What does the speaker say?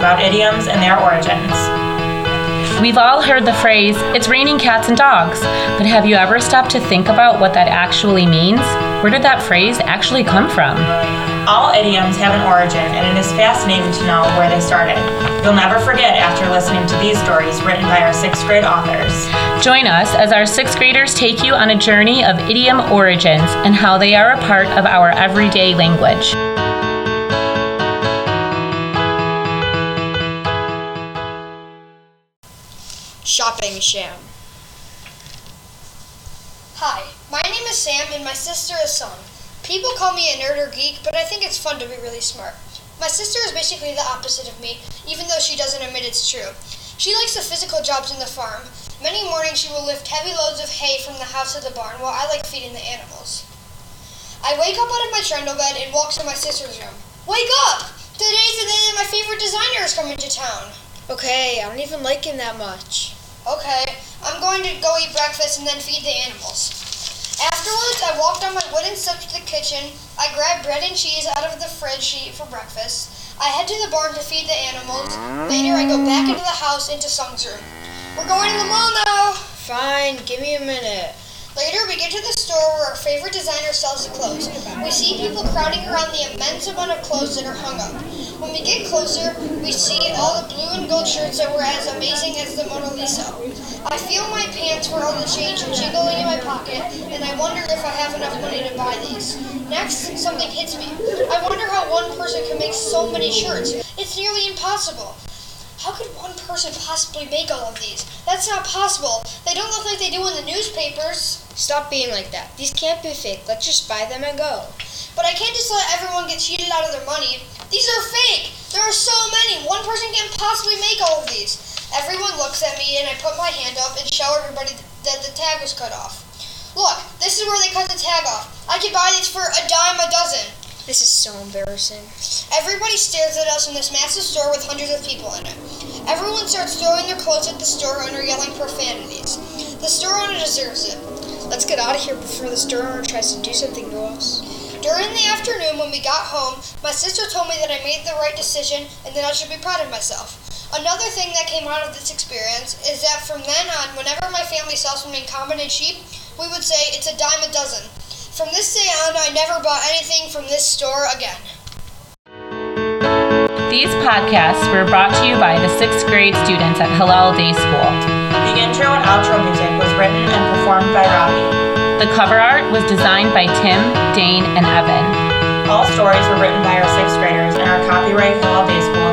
about idioms and their origins. We've all heard the phrase, it's raining cats and dogs, but have you ever stopped to think about what that actually means? Where did that phrase actually come from? All idioms have an origin, and it is fascinating to know where they started. You'll never forget after listening to these stories written by our sixth grade authors. Join us as our sixth graders take you on a journey of idiom origins and how they are a part of our everyday language. Shopping sham. Hi, my name is Sam and my sister is Sung. People call me a nerd or geek, but I think it's fun to be really smart. My sister is basically the opposite of me, even though she doesn't admit it's true. She likes the physical jobs in the farm. Many mornings she will lift heavy loads of hay from the house to the barn while I like feeding the animals. I wake up out of my trundle bed and walk to my sister's room. Wake up! Today's the day that my favorite designer is coming to town. Okay, I don't even like him that much. Okay, I'm going to go eat breakfast and then feed the animals. Afterwards, I walked on my wooden steps to the kitchen. I grabbed bread and cheese out of the fridge to eat for breakfast. I head to the barn to feed the animals. Later, I go back into the house into Sung's room. We're going to the mall now. Fine, give me a minute. Later, we get to the store where our favorite designer sells the clothes. We see people crowding around the immense amount of clothes that are hung up. When we get closer, we see all the blue and gold shirts that were as amazing as the Mona Lisa. I feel my pants for all the change jiggling in my pocket, and I wonder if I have enough money to buy these. Next, something hits me. I wonder how one person can make so many shirts. It's nearly impossible. How could one person possibly make all of these? That's not possible. They don't look like they do in the newspapers. Stop being like that. These can't be fake. Let's just buy them and go. But I can't just let everyone get cheated out of their money. These are fake. There are so many. One person can't possibly make all of these. Everyone looks at me and I put my hand up and show everybody that the tag was cut off. Look, this is where they cut the tag off. I could buy these for a dime a dozen. This is so embarrassing. Everybody stares at us in this massive store with hundreds of people in it. Everyone starts throwing their clothes at the store owner, yelling profanities. The store owner deserves it. Let's get out of here before the store owner tries to do something to us. During the afternoon, when we got home, my sister told me that I made the right decision and that I should be proud of myself. Another thing that came out of this experience is that from then on, whenever my family saw something common and cheap, we would say it's a dime a dozen. From this day on, I never bought anything from this store again. These podcasts were brought to you by the sixth grade students at Hillel Day School. The intro and outro music was written and performed by Robbie. The cover art was designed by Tim, Dane, and Evan. All stories were written by our sixth graders and are copyright Hillel Day School.